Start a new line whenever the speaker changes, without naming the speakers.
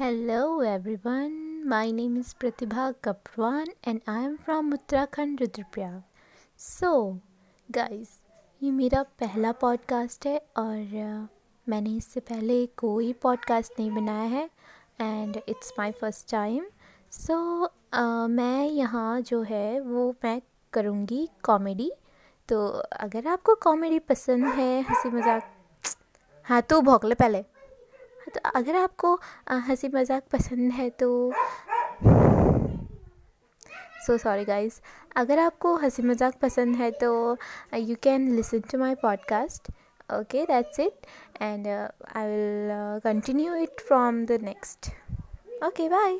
Hello everyone, my name is Pratibha Kapwan and I am from Uttarakhand Rudraprayag so guys ये मेरा पहला podcast है और मैंने इससे पहले कोई पॉडकास्ट नहीं बनाया है and it's my first time so मैं यहाँ जो है वो मैं करूँगी कॉमेडी तो अगर आपको कॉमेडी पसंद है हँसी मज़ाक हाँ तो भौकले पहले। तो अगर आपको हँसी मज़ाक पसंद है तो सो सॉरी गाइस अगर आपको हँसी मज़ाक पसंद है तो you can listen to my podcast okay that's it and I will continue it from the next okay bye